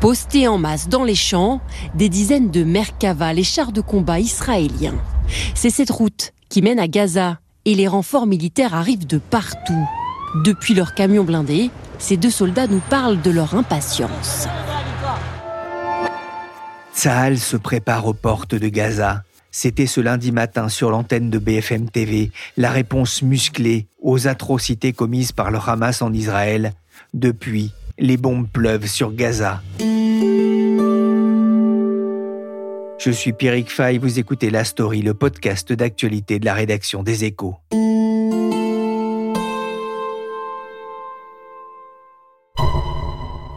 Postés en masse dans les champs, des dizaines de Merkava, les chars de combat israéliens. C'est cette route qui mène à Gaza et les renforts militaires arrivent de partout. Depuis leur camion blindé, ces deux soldats nous parlent de leur impatience. Tsahal se prépare aux portes de Gaza. C'était ce lundi matin sur l'antenne de BFM TV, la réponse musclée aux atrocités commises par le Hamas en Israël. Depuis, les bombes pleuvent sur Gaza. Je suis Pierrick Fay, vous écoutez La Story, le podcast d'actualité de la rédaction des Échos.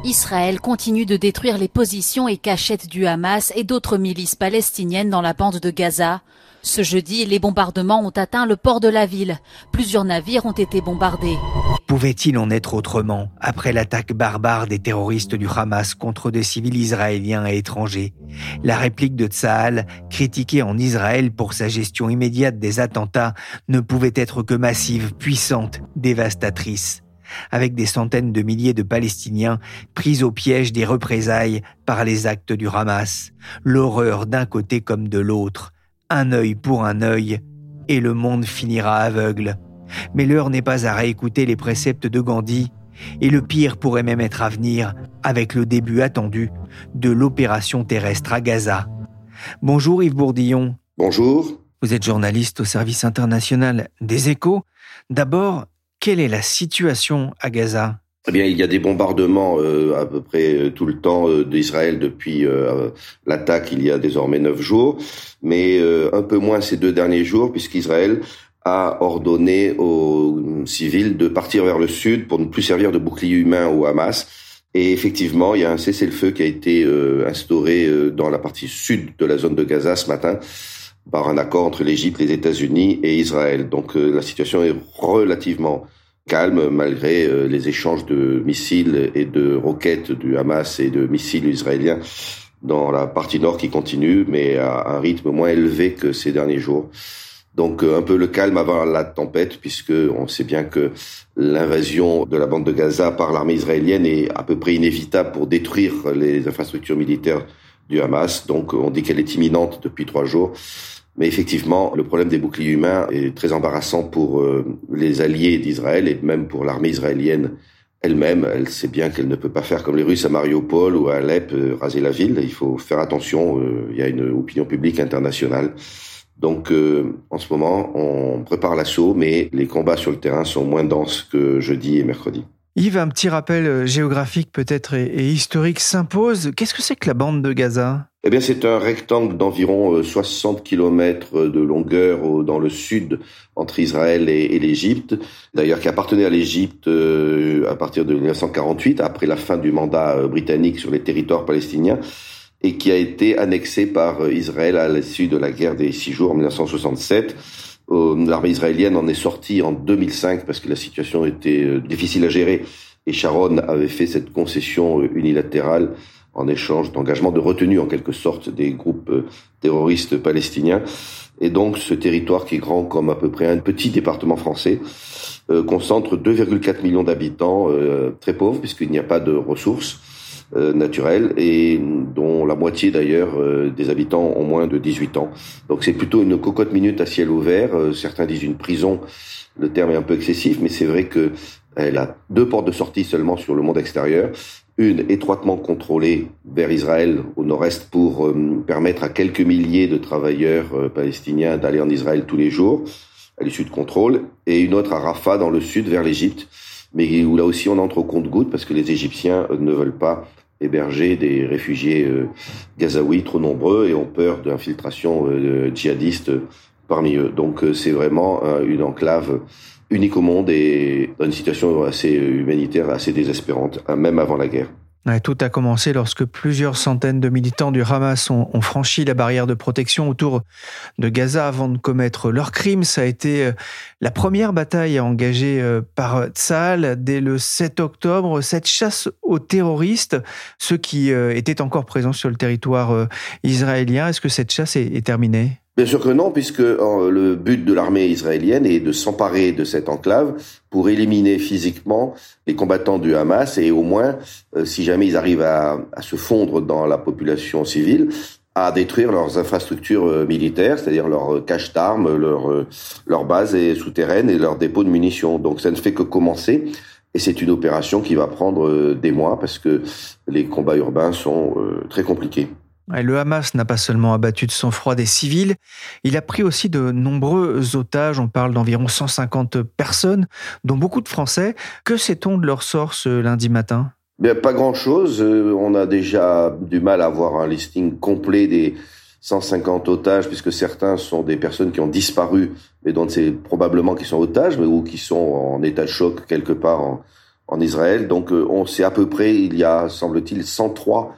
Israël continue de détruire les positions et cachettes du Hamas et d'autres milices palestiniennes dans la bande de Gaza. Ce jeudi, les bombardements ont atteint le port de la ville. Plusieurs navires ont été bombardés. Pouvait-il en être autrement après l'attaque barbare des terroristes du Hamas contre des civils israéliens et étrangers? La réplique de Tsahal, critiquée en Israël pour sa gestion immédiate des attentats, ne pouvait être que massive, puissante, dévastatrice. Avec des centaines de milliers de Palestiniens pris au piège des représailles par les actes du Hamas, l'horreur d'un côté comme de l'autre, un œil pour un œil, et le monde finira aveugle. Mais l'heure n'est pas à réécouter les préceptes de Gandhi, et le pire pourrait même être à venir avec le début attendu de l'opération terrestre à Gaza. Bonjour Yves Bourdillon. Bonjour. Vous êtes journaliste au service international des échos. D'abord, quelle est la situation à Gaza? Eh bien, il y a des bombardements euh, à peu près euh, tout le temps euh, d'Israël depuis l'attaque il y a désormais neuf jours, mais un peu moins ces deux derniers jours puisqu'Israël a ordonné aux civils de partir vers le sud pour ne plus servir de bouclier humain au Hamas. Et effectivement, il y a un cessez-le-feu qui a été instauré dans la partie sud de la zone de Gaza ce matin par un accord entre l'Égypte, les États-Unis et Israël. Donc la situation est relativement calme malgré euh, les échanges de missiles et de roquettes du Hamas et de missiles israéliens dans la partie nord qui continue, mais à un rythme moins élevé que ces derniers jours. Donc euh, un peu le calme avant la tempête, puisque on sait bien que l'invasion de la bande de Gaza par l'armée israélienne est à peu près inévitable pour détruire les infrastructures militaires du Hamas. Donc on dit qu'elle est imminente depuis trois jours. Mais effectivement, le problème des boucliers humains est très embarrassant pour euh, les alliés d'Israël et même pour l'armée israélienne elle-même. Elle sait bien qu'elle ne peut pas faire comme les Russes à Mariupol ou à Alep, euh, raser la ville. Il faut faire attention. Il y a une opinion publique internationale. Donc, en ce moment, on prépare l'assaut, mais les combats sur le terrain sont moins denses que jeudi et mercredi. Yves, un petit rappel géographique peut-être et, et historique s'impose. Qu'est-ce que c'est que la bande de Gaza? Eh bien, c'est un rectangle d'environ 60 euh, kilomètres de longueur dans le sud entre Israël et, l'Égypte. D'ailleurs, qui appartenait à l'Égypte euh, à partir de 1948, après la fin du mandat euh, britannique sur les territoires palestiniens, et qui a été annexé par Israël à l'issue de la guerre des six jours en 1967. L'armée israélienne en est sortie en 2005 parce que la situation était difficile à gérer et Sharon avait fait cette concession unilatérale en échange d'engagement de retenue en quelque sorte des groupes euh, terroristes palestiniens. Et donc ce territoire qui est grand comme à peu près un petit département français euh, concentre 2,4 millions d'habitants euh, très pauvres puisqu'il n'y a pas de ressources naturelle et dont la moitié d'ailleurs des habitants ont moins de 18 ans. Donc c'est plutôt une cocotte minute à ciel ouvert. certains disent une prison. Le terme est un peu excessif, mais c'est vrai que elle a deux portes de sortie seulement sur le monde extérieur une étroitement contrôlée vers Israël au nord-est pour euh, permettre à quelques milliers de travailleurs euh, palestiniens d'aller en Israël tous les jours à l'issue de contrôle, et une autre à Rafah dans le sud vers l'Égypte, mais où là aussi on entre au compte-goutte parce que les Égyptiens euh, ne veulent pas héberger des réfugiés gazaouis trop nombreux et ont peur d'infiltration djihadiste parmi eux. Donc c'est vraiment une enclave unique au monde et dans une situation assez humanitaire, assez désespérante, hein, même avant la guerre. Tout a commencé lorsque plusieurs centaines de militants du Hamas ont, franchi la barrière de protection autour de Gaza avant de commettre leur crime. Ça a été euh, la première bataille engagée euh, par Tzal dès le 7 octobre. Cette chasse aux terroristes, ceux qui euh, étaient encore présents sur le territoire israélien, est-ce que cette chasse est terminée? Bien sûr que non, puisque le but de l'armée israélienne est de s'emparer de cette enclave pour éliminer physiquement les combattants du Hamas et au moins, euh, si jamais ils arrivent à, se fondre dans la population civile, à détruire leurs infrastructures euh, militaires, c'est-à-dire leurs euh, caches d'armes, leurs leur bases souterraines et leurs dépôts de munitions. Donc ça ne fait que commencer. Et c'est une opération qui va prendre des mois parce que les combats urbains sont très compliqués. Le Hamas n'a pas seulement abattu de sang-froid des civils, il a pris aussi de nombreux otages. On parle d'environ 150 personnes, dont beaucoup de Français. Que sait-on de leur sort ce lundi matin? Pas grand-chose. Euh, on a déjà du mal à avoir un listing complet des 150 otages, puisque certains sont des personnes qui ont disparu, mais dont c'est probablement qui sont otages, mais ou qui sont en état de choc quelque part en, en Israël. Donc euh, on sait à peu près, il y a, semble-t-il, 103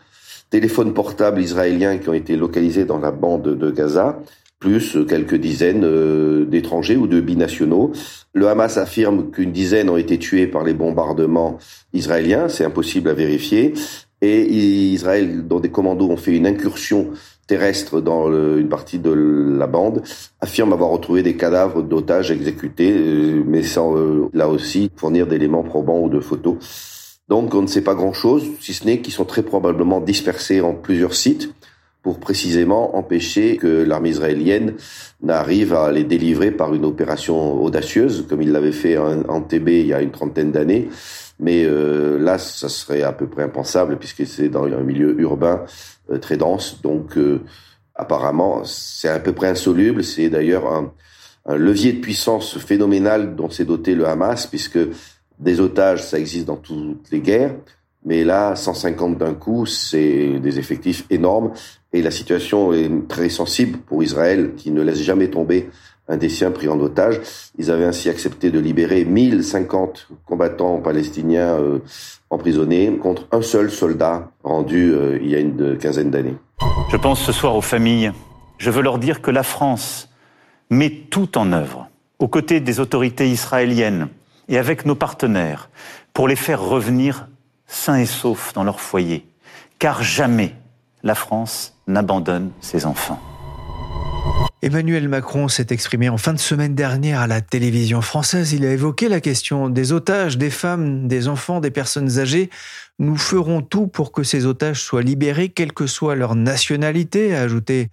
téléphones portables israéliens qui ont été localisés dans la bande de Gaza, plus quelques dizaines euh, d'étrangers ou de binationaux. Le Hamas affirme qu'une dizaine ont été tués par les bombardements israéliens, c'est impossible à vérifier. Et Israël, dont des commandos ont fait une incursion terrestre dans une partie de la bande, affirme avoir retrouvé des cadavres d'otages exécutés, euh, mais sans euh, là aussi fournir d'éléments probants ou de photos. Donc on ne sait pas grand-chose, si ce n'est qu'ils sont très probablement dispersés en plusieurs sites pour précisément empêcher que l'armée israélienne n'arrive à les délivrer par une opération audacieuse, comme il l'avait fait en, TB il y a une trentaine d'années. Mais euh, là, ça serait à peu près impensable, puisque c'est dans un milieu urbain euh, très dense. Donc euh, apparemment, c'est à peu près insoluble. C'est d'ailleurs un, un levier de puissance phénoménal dont s'est doté le Hamas, puisque des otages, ça existe dans toutes les guerres, mais là, 150 d'un coup, c'est des effectifs énormes et la situation est très sensible pour Israël qui ne laisse jamais tomber un des siens pris en otage. Ils avaient ainsi accepté de libérer 1050 combattants palestiniens euh, emprisonnés contre un seul soldat rendu euh, il y a une quinzaine d'années. Je pense ce soir aux familles. Je veux leur dire que la France met tout en œuvre aux côtés des autorités israéliennes et avec nos partenaires pour les faire revenir sains et saufs dans leur foyer. Car jamais la France n'abandonne ses enfants. Emmanuel Macron s'est exprimé en fin de semaine dernière à la télévision française. Il a évoqué la question des otages, des femmes, des enfants, des personnes âgées. Nous ferons tout pour que ces otages soient libérés, quelle que soit leur nationalité, a ajouté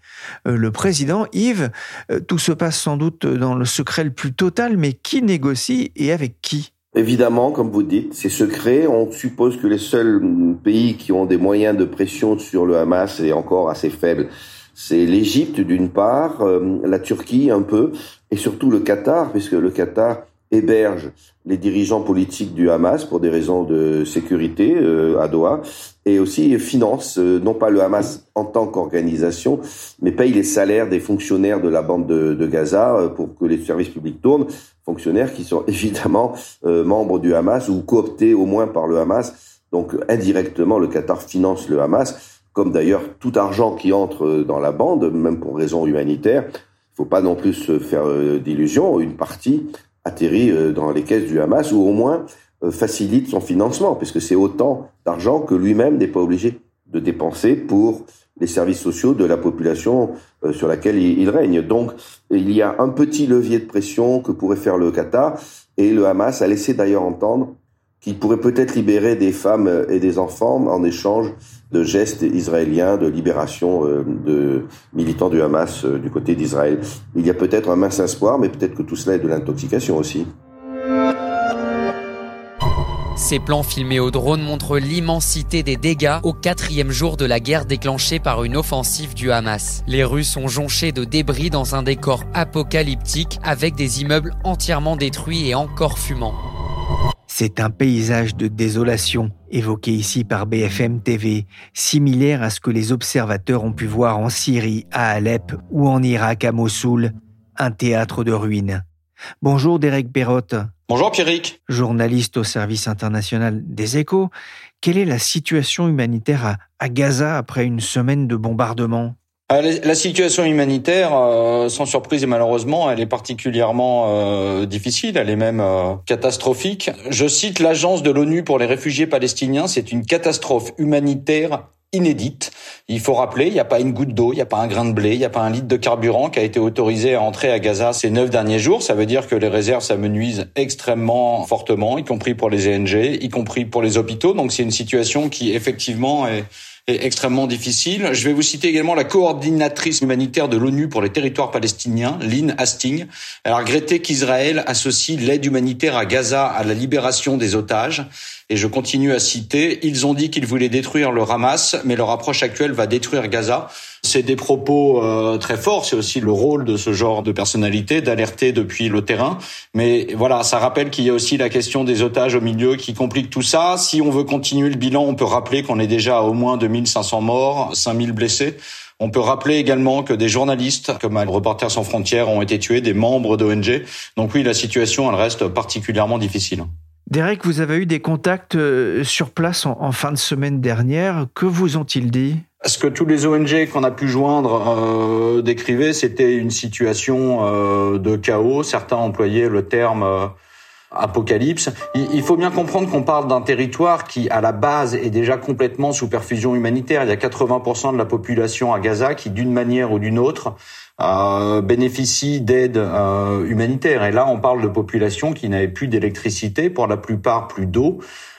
euh, le président Yves. Euh, tout se passe sans doute dans le secret le plus total, mais qui négocie et avec qui? Évidemment, comme vous dites, c'est secret. On suppose que les seuls pays qui ont des moyens de pression sur le Hamas est encore assez faible. C'est l'Égypte d'une part, euh, la Turquie un peu, et surtout le Qatar, puisque le Qatar héberge les dirigeants politiques du Hamas pour des raisons de sécurité euh, à Doha et aussi finance euh, non pas le Hamas en tant qu'organisation mais paye les salaires des fonctionnaires de la bande de, de Gaza euh, pour que les services publics tournent. Fonctionnaires qui sont évidemment membres du Hamas ou cooptés au moins par le Hamas. Donc indirectement le Qatar finance le Hamas comme d'ailleurs tout argent qui entre dans la bande même pour raisons humanitaires il faut pas non plus se faire d'illusions une partie atterrit euh, dans les caisses du Hamas ou au moins euh, facilite son financement, puisque c'est autant d'argent que lui-même n'est pas obligé de dépenser pour les services sociaux de la population euh, sur laquelle il, règne. Donc il y a un petit levier de pression que pourrait faire le Qatar, et le Hamas a laissé d'ailleurs entendre qui pourrait peut-être libérer des femmes et des enfants en échange de gestes israéliens de libération euh, de militants du Hamas euh, du côté d'Israël. Il y a peut-être un mince espoir, mais peut-être que tout cela est de l'intoxication aussi. Ces plans filmés au drone montrent l'immensité des dégâts au quatrième jour de la guerre déclenchée par une offensive du Hamas. Les rues sont jonchées de débris dans un décor apocalyptique avec des immeubles entièrement détruits et encore fumants. C'est un paysage de désolation évoqué ici par BFM TV, similaire à ce que les observateurs ont pu voir en Syrie, à Alep ou en Irak, à Mossoul, un théâtre de ruines. Bonjour Derek Perrotte. Bonjour Pierrick. Journaliste au service international des échos, quelle est la situation humanitaire à, Gaza après une semaine de bombardements? La situation humanitaire, euh, sans surprise et malheureusement, elle est particulièrement euh, difficile, elle est même catastrophique. Je cite l'agence de l'ONU pour les réfugiés palestiniens, c'est une catastrophe humanitaire inédite. Il faut rappeler, il n'y a pas une goutte d'eau, il n'y a pas un grain de blé, il n'y a pas un litre de carburant qui a été autorisé à entrer à Gaza ces neuf derniers jours. Ça veut dire que les réserves s'amenuisent extrêmement fortement, y compris pour les ONG, y compris pour les hôpitaux. Donc c'est une situation qui effectivement est extrêmement difficile. Je vais vous citer également la coordinatrice humanitaire de l'ONU pour les territoires palestiniens, Lynn Hastings. Elle a regretté qu'Israël associe l'aide humanitaire à Gaza à la libération des otages. Et je continue à citer, ils ont dit qu'ils voulaient détruire le Hamas, mais leur approche actuelle va détruire Gaza. C'est des propos euh, très forts, c'est aussi le rôle de ce genre de personnalité d'alerter depuis le terrain. Mais voilà, ça rappelle qu'il y a aussi la question des otages au milieu qui complique tout ça. Si on veut continuer le bilan, on peut rappeler qu'on est déjà à au moins 2500 morts, 5000 blessés. On peut rappeler également que des journalistes, comme Reporters sans frontières, ont été tués, des membres d'ONG. Donc oui, la situation, elle reste particulièrement difficile. Derek, vous avez eu des contacts euh, sur place en, fin de semaine dernière. Que vous ont-ils dit? Ce que tous les ONG qu'on a pu joindre euh, décrivaient, c'était une situation euh, de chaos. Certains employaient le terme apocalypse. Il, faut bien comprendre qu'on parle d'un territoire qui, à la base, est déjà complètement sous perfusion humanitaire. Il y a 80% de la population à Gaza qui, d'une manière ou d'une autre, euh, bénéficient d'aide euh, humanitaire. Et là, on parle de populations qui n'avaient plus d'électricité, pour la plupart plus d'eau.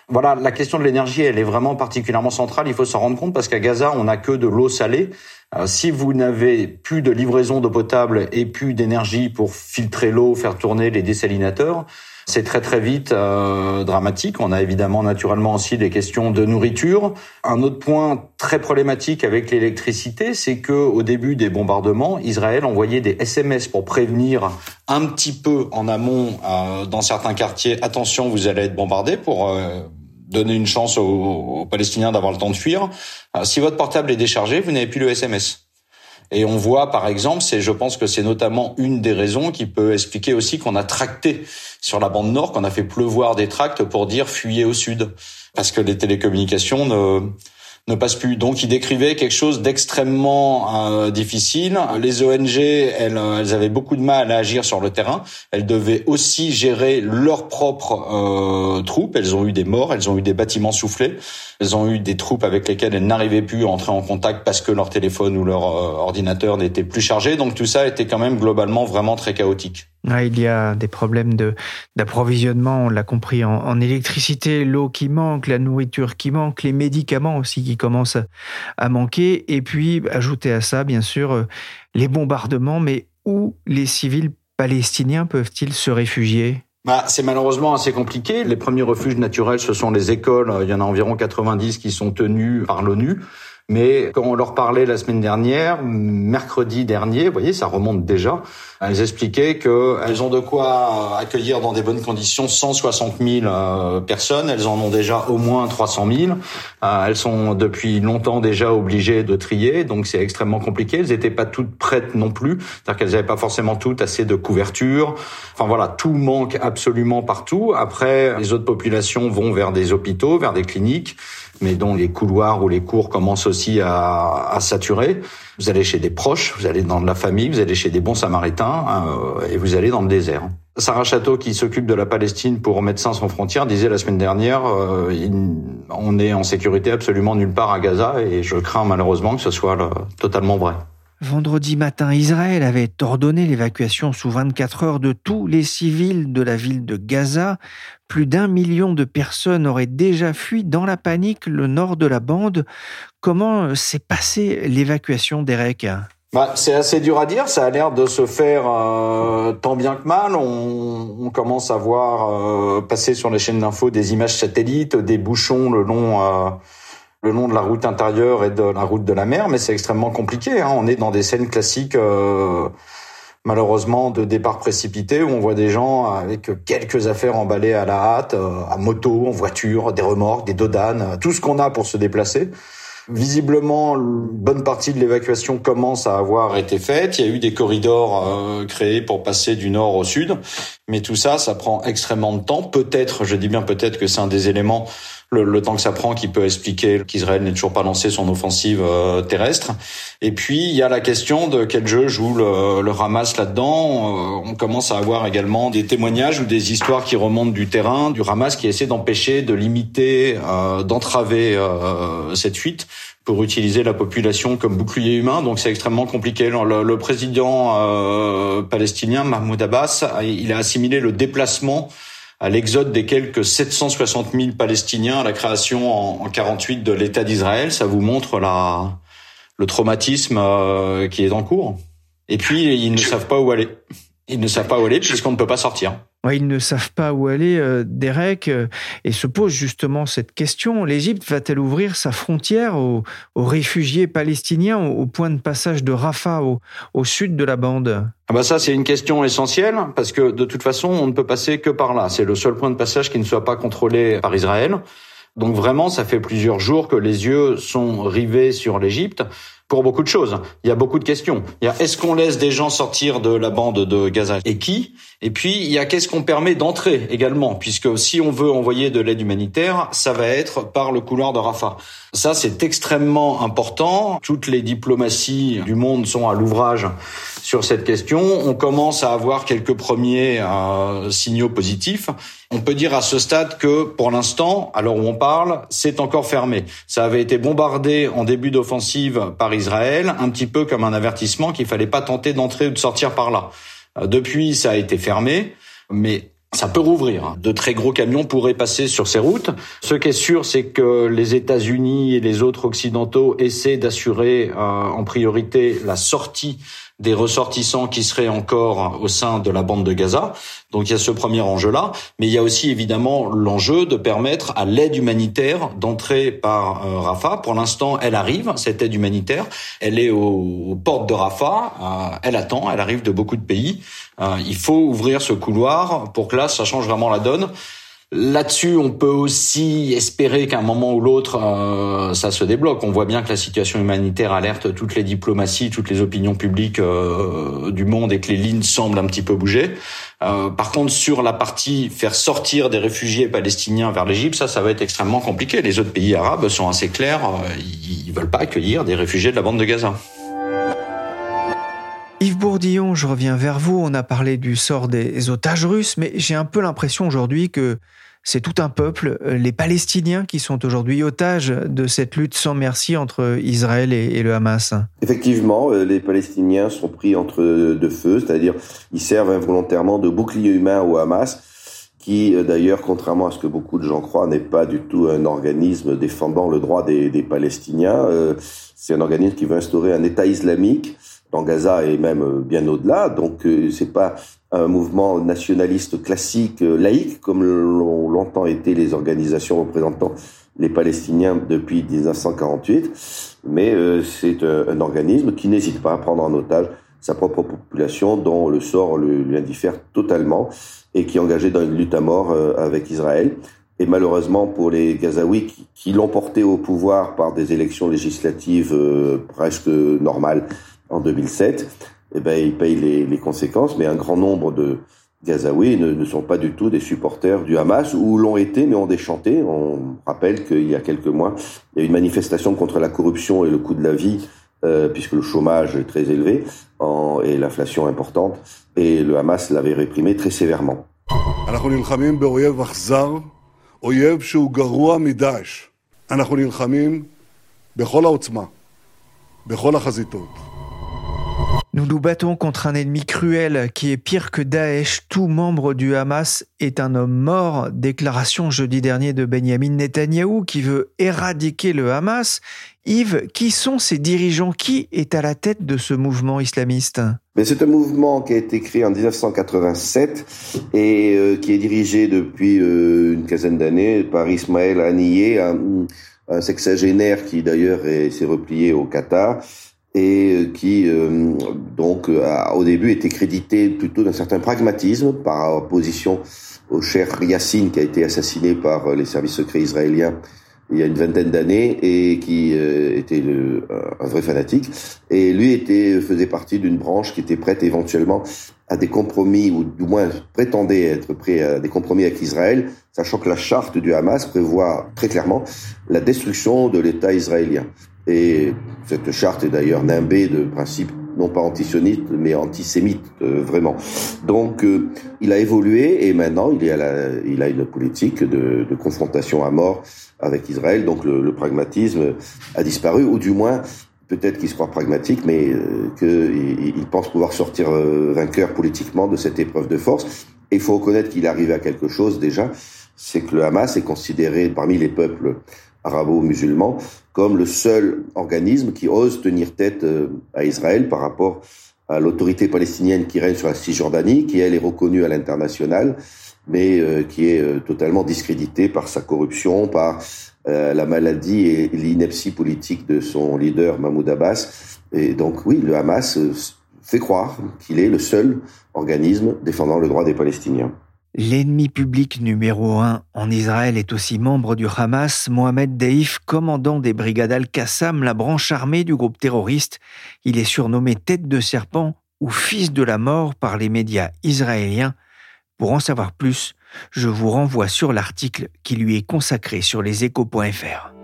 Voilà, la question de l'énergie, elle est vraiment particulièrement centrale. Il faut s'en rendre compte parce qu'à Gaza, on n'a que de l'eau salée. Euh, si vous n'avez plus de livraison d'eau potable et plus d'énergie pour filtrer l'eau, faire tourner les désalinateurs, c'est très très vite euh, dramatique. On a évidemment naturellement aussi des questions de nourriture. Un autre point très problématique avec l'électricité, c'est que au début des bombardements, Israël envoyait des SMS pour prévenir un petit peu en amont euh, dans certains quartiers attention, vous allez être bombardé pour euh, donner une chance aux, aux Palestiniens d'avoir le temps de fuir. si votre portable est déchargé, vous n'avez plus le SMS. Et on voit, par exemple, c'est, je pense que c'est notamment une des raisons qui peut expliquer aussi qu'on a tracté sur la bande nord, qu'on a fait pleuvoir des tracts pour dire fuyez au sud, parce que les télécommunications ne ne passe plus. Donc il décrivait quelque chose d'extrêmement euh, difficile. Les ONG, elles, euh, elles avaient beaucoup de mal à agir sur le terrain. Elles devaient aussi gérer leurs propres euh, troupes. Elles ont eu des morts, elles ont eu des bâtiments soufflés, elles ont eu des troupes avec lesquelles elles n'arrivaient plus à entrer en contact parce que leur téléphone ou leur ordinateur n'était plus chargé. Donc tout ça était quand même globalement vraiment très chaotique il y a des problèmes d'approvisionnement, on l'a compris, en, électricité, l'eau qui manque, la nourriture qui manque, les médicaments aussi qui commencent à manquer. Et puis, ajouter à ça, bien sûr, euh, les bombardements. Mais où les civils palestiniens peuvent-ils se réfugier? Bah, c'est malheureusement assez compliqué. Les premiers refuges naturels, ce sont les écoles. Il y en a environ 90 qui sont tenus par l'ONU. Mais quand on leur parlait la semaine dernière, mercredi dernier, vous voyez, ça remonte déjà, elles expliquaient qu'elles ont de quoi accueillir dans des bonnes conditions 160 000 euh, personnes. Elles en ont déjà au moins 300 000. Euh, elles sont depuis longtemps déjà obligées de trier, donc c'est extrêmement compliqué. Elles n'étaient pas toutes prêtes non plus, c'est-à-dire qu'elles n'avaient pas forcément toutes assez de couverture. Enfin voilà, tout manque absolument partout. Après, les autres populations vont vers des hôpitaux, vers des cliniques mais dont les couloirs ou les cours commencent aussi à, à, saturer. Vous allez chez des proches, vous allez dans de la famille, vous allez chez des bons samaritains euh, et vous allez dans le désert. Sarah Chateau, qui s'occupe de la Palestine pour Médecins sans frontières, disait la semaine dernière euh, on est en sécurité absolument nulle part à Gaza et je crains malheureusement que ce soit totalement vrai. Vendredi matin, Israël avait ordonné l'évacuation sous 24 heures de tous les civils de la ville de Gaza. Plus d'un million de personnes auraient déjà fui dans la panique le nord de la bande. Comment s'est passée l'évacuation d'Erek? Bah, c'est assez dur à dire. Ça a l'air de se faire euh, tant bien que mal. On, commence à voir euh, passer sur les chaînes d'infos des images satellites, des bouchons le long euh, le long de la route intérieure et de la route de la mer, mais c'est extrêmement compliqué. Hein. On est dans des scènes classiques, malheureusement, de départ précipité, où on voit des gens avec quelques affaires emballées à la hâte, à moto, en voiture, des remorques, des dodanes, tout ce qu'on a pour se déplacer. Visiblement, une bonne partie de l'évacuation commence à avoir été faite. Il y a eu des corridors euh, créés pour passer du nord au sud, mais tout ça, ça prend extrêmement de temps. Peut-être, je dis bien peut-être que c'est un des éléments le, temps que ça prend qui peut expliquer qu'Israël n'ait toujours pas lancé son offensive euh, terrestre. Et puis il y a la question de quel jeu joue le, le là-dedans. Euh, on commence à avoir également des témoignages ou des histoires qui remontent du terrain du Hamas qui essaie d'empêcher, de limiter, euh, d'entraver cette fuite pour utiliser la population comme bouclier humain. Donc c'est extrêmement compliqué. Le, le président palestinien Mahmoud Abbas, il a assimilé le déplacement à l'exode des quelques 760 000 Palestiniens à la création en, en 48 de l'État d'Israël. Ça vous montre la, le traumatisme euh, qui est en cours. Et puis, ils ne savent pas où aller. Ils ne savent pas où aller puisqu'on ne peut pas sortir ils ne savent pas où aller, euh, Derek, euh, et se pose justement cette question. L'Égypte va-t-elle ouvrir sa frontière aux, réfugiés palestiniens au, point de passage de Rafah, au, sud de la bande? Ah bah ça c'est une question essentielle parce que de toute façon on ne peut passer que par là. C'est le seul point de passage qui ne soit pas contrôlé par Israël. Donc vraiment ça fait plusieurs jours que les yeux sont rivés sur l'Égypte pour beaucoup de choses. Il y a beaucoup de questions. Il y a est-ce qu'on laisse des gens sortir de la bande de Gaza et qui? Et puis il y a qu'est-ce qu'on permet d'entrer également, puisque si on veut envoyer de l'aide humanitaire, ça va être par le couloir de Rafah. Ça c'est extrêmement important. Toutes les diplomaties du monde sont à l'ouvrage sur cette question. On commence à avoir quelques premiers euh, signaux positifs. On peut dire à ce stade que pour l'instant, alors où on parle, c'est encore fermé. Ça avait été bombardé en début d'offensive par Israël, un petit peu comme un avertissement qu'il fallait pas tenter d'entrer ou de sortir par là. Euh, depuis, ça a été fermé, mais ça peut rouvrir. De très gros camions pourraient passer sur ces routes. Ce qui est sûr, c'est que les États-Unis et les autres occidentaux essaient d'assurer euh, en priorité la sortie des ressortissants qui seraient encore au sein de la bande de Gaza. Donc il y a ce premier enjeu-là, mais il y a aussi évidemment l'enjeu de permettre à l'aide humanitaire d'entrer par euh, Rafah. Pour l'instant, elle arrive, cette aide humanitaire. Elle est aux, portes de Rafah, euh, elle attend, elle arrive de beaucoup de pays. Euh, il faut ouvrir ce couloir pour que là, ça change vraiment la donne. Là-dessus, on peut aussi espérer qu'à un moment ou l'autre, euh, ça se débloque. On voit bien que la situation humanitaire alerte toutes les diplomaties, toutes les opinions publiques euh, du monde et que les lignes semblent un petit peu bouger. Euh, par contre, sur la partie faire sortir des réfugiés palestiniens vers l'Égypte, ça, ça va être extrêmement compliqué. Les autres pays arabes sont assez clairs. ils, ils veulent pas accueillir des réfugiés de la bande de Gaza. Yves Bourdillon, je reviens vers vous. On a parlé du sort des otages russes, mais j'ai un peu l'impression aujourd'hui que c'est tout un peuple, euh, les Palestiniens, qui sont aujourd'hui otages de cette lutte sans merci entre Israël et, le Hamas. Effectivement, euh, les Palestiniens sont pris entre deux feux, c'est-à-dire ils servent involontairement de bouclier humain au Hamas, qui euh, d'ailleurs, contrairement à ce que beaucoup de gens croient, n'est pas du tout un organisme défendant le droit des, des Palestiniens. C'est un organisme qui veut instaurer un État islamique dans Gaza et même bien au-delà. Donc c'est pas un mouvement nationaliste classique, euh, laïque, comme l'ont longtemps été les organisations représentant les Palestiniens depuis 1948, mais euh, c'est un, organisme qui n'hésite pas à prendre en otage sa propre population, dont le sort lui indiffère totalement, et qui est engagé dans une lutte à mort euh, avec Israël. Et malheureusement pour les Gazaouis qui, qui l'ont porté au pouvoir par des élections législatives presque normales en 2007, eh ben, ils payent les, conséquences, mais un grand nombre de Gazaouis ne, sont pas du tout des supporters du Hamas, ou l'ont été, mais ont déchanté. On rappelle qu'il y a quelques mois, il y a eu une manifestation contre la corruption et le coût de la vie, euh, puisque le chômage est très élevé et l'inflation importante, et le Hamas l'avait réprimé très sévèrement. Nous nous battons contre un ennemi cruel qui est pire que Daesh. Tout membre du Hamas est un homme mort. Déclaration jeudi dernier de Benjamin Netanyahou qui veut éradiquer le Hamas. Yves, qui sont ces dirigeants? Qui est à la tête de ce mouvement islamiste? C'est un mouvement qui a été créé en 1987 et euh, qui est dirigé depuis euh, une quinzaine d'années par Ismaël Haniyeh, un sexagénaire qui d'ailleurs s'est replié au Qatar et euh, qui euh, donc a, au début été crédité plutôt d'un certain pragmatisme par opposition au cher Yassine qui a été assassiné par les services secrets israéliens il y a une vingtaine d'années et qui euh, était le, un vrai fanatique. Et lui était faisait partie d'une branche qui était prête éventuellement à des compromis ou du moins prétendait être prêt à des compromis avec Israël sachant que la charte du Hamas prévoit très clairement la destruction de l'État israélien et cette charte est d'ailleurs nimbée de principes non pas antisionistes, mais antisémites, euh, vraiment. Donc, euh, il a évolué et maintenant, il, est à la, il a une politique de, de, confrontation à mort avec Israël. Donc, le, le pragmatisme a disparu, ou du moins, peut-être qu'il se croit pragmatique, mais euh, qu'il il pense pouvoir sortir euh, vainqueur politiquement de cette épreuve de force. Et il faut reconnaître qu'il est arrivé à quelque chose déjà, c'est que le Hamas est considéré parmi les peuples arabo-musulmans comme le seul organisme qui ose tenir tête euh, à Israël par rapport à l'autorité palestinienne qui règne sur la Cisjordanie, qui elle est reconnue à l'international, mais euh, qui est euh, totalement discréditée par sa corruption, par la maladie et l'ineptie politique de son leader Mahmoud Abbas. Et donc oui, le Hamas fait croire qu'il est le seul organisme défendant le droit des Palestiniens. L'ennemi public numéro un en Israël est aussi membre du Hamas, Mohamed Deif, commandant des brigades Al-Qassam, la branche armée du groupe terroriste. Il est surnommé tête de serpent ou fils de la mort par les médias israéliens. Pour en savoir plus, je vous renvoie sur l'article qui lui est consacré sur leséchos.fr.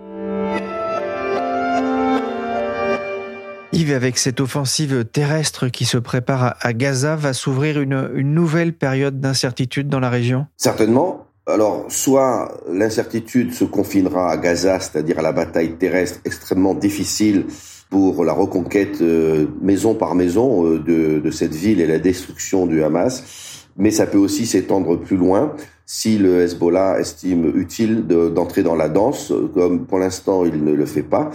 Yves, avec cette offensive terrestre qui se prépare à Gaza, va s'ouvrir une, nouvelle période d'incertitude dans la région? Certainement. Alors, soit l'incertitude se confinera à Gaza, c'est-à-dire à la bataille terrestre extrêmement difficile pour la reconquête euh, maison par maison euh, de, de, cette ville et la destruction du Hamas, mais ça peut aussi s'étendre plus loin si le Hezbollah estime utile d'entrer dans la danse, comme pour l'instant il ne le fait pas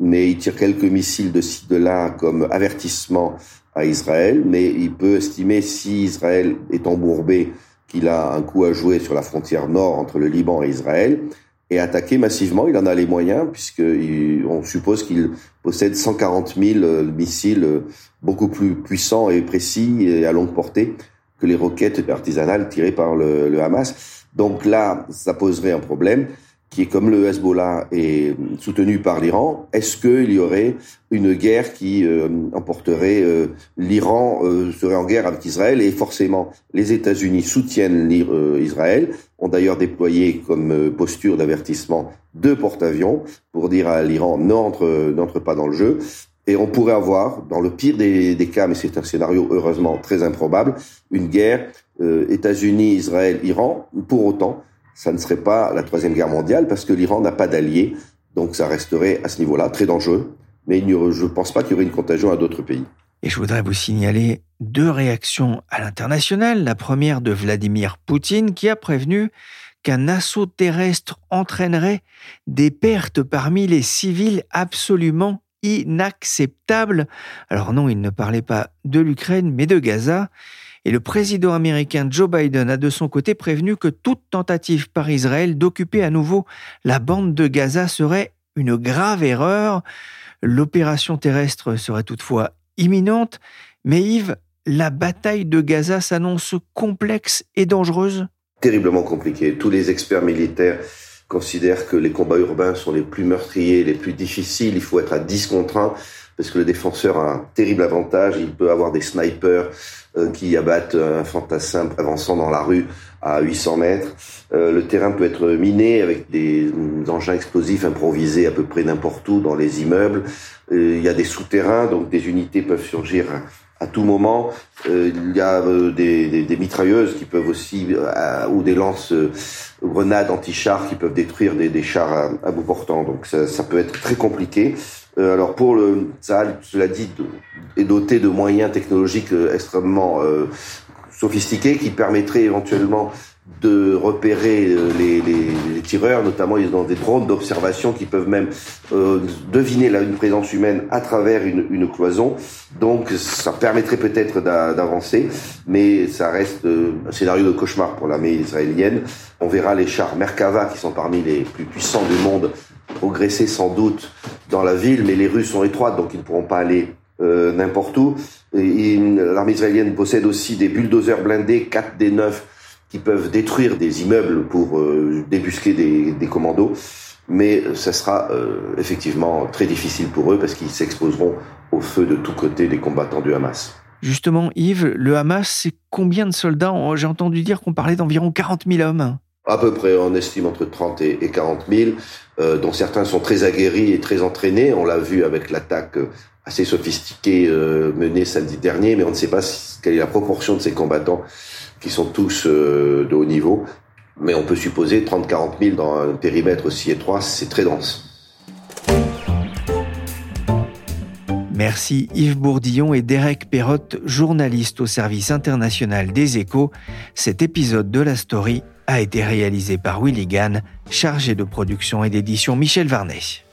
mais il tire quelques missiles de ci, de là comme avertissement à Israël, mais il peut estimer si Israël est embourbé qu'il a un coup à jouer sur la frontière nord entre le Liban et Israël, et attaquer massivement. Il en a les moyens, puisqu'on suppose qu'il possède 140 000 euh, missiles euh, beaucoup plus puissants et précis et à longue portée que les roquettes artisanales tirées par le Hamas. Donc là, ça poserait un problème qui est comme le Hezbollah est soutenu par l'Iran, est-ce qu'il y aurait une guerre qui euh, emporterait euh, l'Iran euh, serait en guerre avec Israël et forcément les États-Unis soutiennent Israël, ont d'ailleurs déployé comme posture d'avertissement deux porte-avions pour dire à l'Iran n'entre n'entre pas dans le jeu. Et on pourrait avoir, dans le pire des, des cas, mais c'est un scénario heureusement très improbable, une guerre États-Unis, Israël, Iran. Pour autant, ça ne serait pas la troisième guerre mondiale parce que l'Iran n'a pas d'alliés, donc ça resterait à ce niveau-là très dangereux. Mais je ne pense pas qu'il y aurait une contagion à d'autres pays. Et je voudrais vous signaler deux réactions à l'international. La première de Vladimir Poutine qui a prévenu qu'un assaut terrestre entraînerait des pertes parmi les civils absolument inacceptables. Alors non, il ne parlait pas de l'Ukraine, mais de Gaza. Et le président américain Joe Biden a de son côté prévenu que toute tentative par Israël d'occuper à nouveau la bande de Gaza serait une grave erreur. L'opération terrestre serait toutefois imminente. Mais Yves, la bataille de Gaza s'annonce complexe et dangereuse Terriblement compliquée. Tous les experts militaires considèrent que les combats urbains sont les plus meurtriers, les plus difficiles. Il faut être à 10 contre 1 parce que le défenseur a un terrible avantage. Il peut avoir des snipers euh, qui abattent un fantassin avançant dans la rue à 800 mètres. Euh, le terrain peut être miné avec des engins explosifs improvisés à peu près n'importe où dans les immeubles. Euh, il y a des souterrains, donc des unités peuvent surgir à tout moment. il y a des, des, mitrailleuses qui peuvent aussi, ou des lances grenades anti-chars qui peuvent détruire des, des chars à, bout portant. Donc ça, ça, peut être très compliqué. Euh, alors pour le Tsahal, cela dit, est doté de moyens technologiques euh, extrêmement euh, sophistiqués qui permettraient éventuellement de repérer les, tireurs, notamment ils ont des drones d'observation qui peuvent même deviner une présence humaine à travers une, cloison. Donc ça permettrait peut-être d'avancer, mais ça reste un scénario de cauchemar pour l'armée israélienne. On verra les chars Merkava, qui sont parmi les plus puissants du monde, progresser sans doute dans la ville, mais les rues sont étroites, donc ils ne pourront pas aller euh, n'importe où. L'armée israélienne possède aussi des bulldozers blindés, 4 des 9 qui peuvent détruire des immeubles pour euh, débusquer des, commandos, mais ça sera euh, effectivement très difficile pour eux parce qu'ils s'exposeront au feu de tous côtés des combattants du Hamas. Justement, Yves, le Hamas, c'est combien de soldats? J'ai entendu dire qu'on parlait d'environ 40 000 hommes. À peu près, on estime entre 30 et 40 000, euh, dont certains sont très aguerris et très entraînés. On l'a vu avec l'attaque assez sophistiquée euh, menée samedi dernier, mais on ne sait pas quelle est la proportion de ces combattants qui sont tous euh, de haut niveau. Mais on peut supposer 30-40 000 dans un périmètre aussi étroit, c'est très dense. Merci Yves Bourdillon et Derek Perrotte, journaliste au service international des échos. Cet épisode de la story a été réalisé par Willy Gann, chargé de production et d'édition Michel Varnet.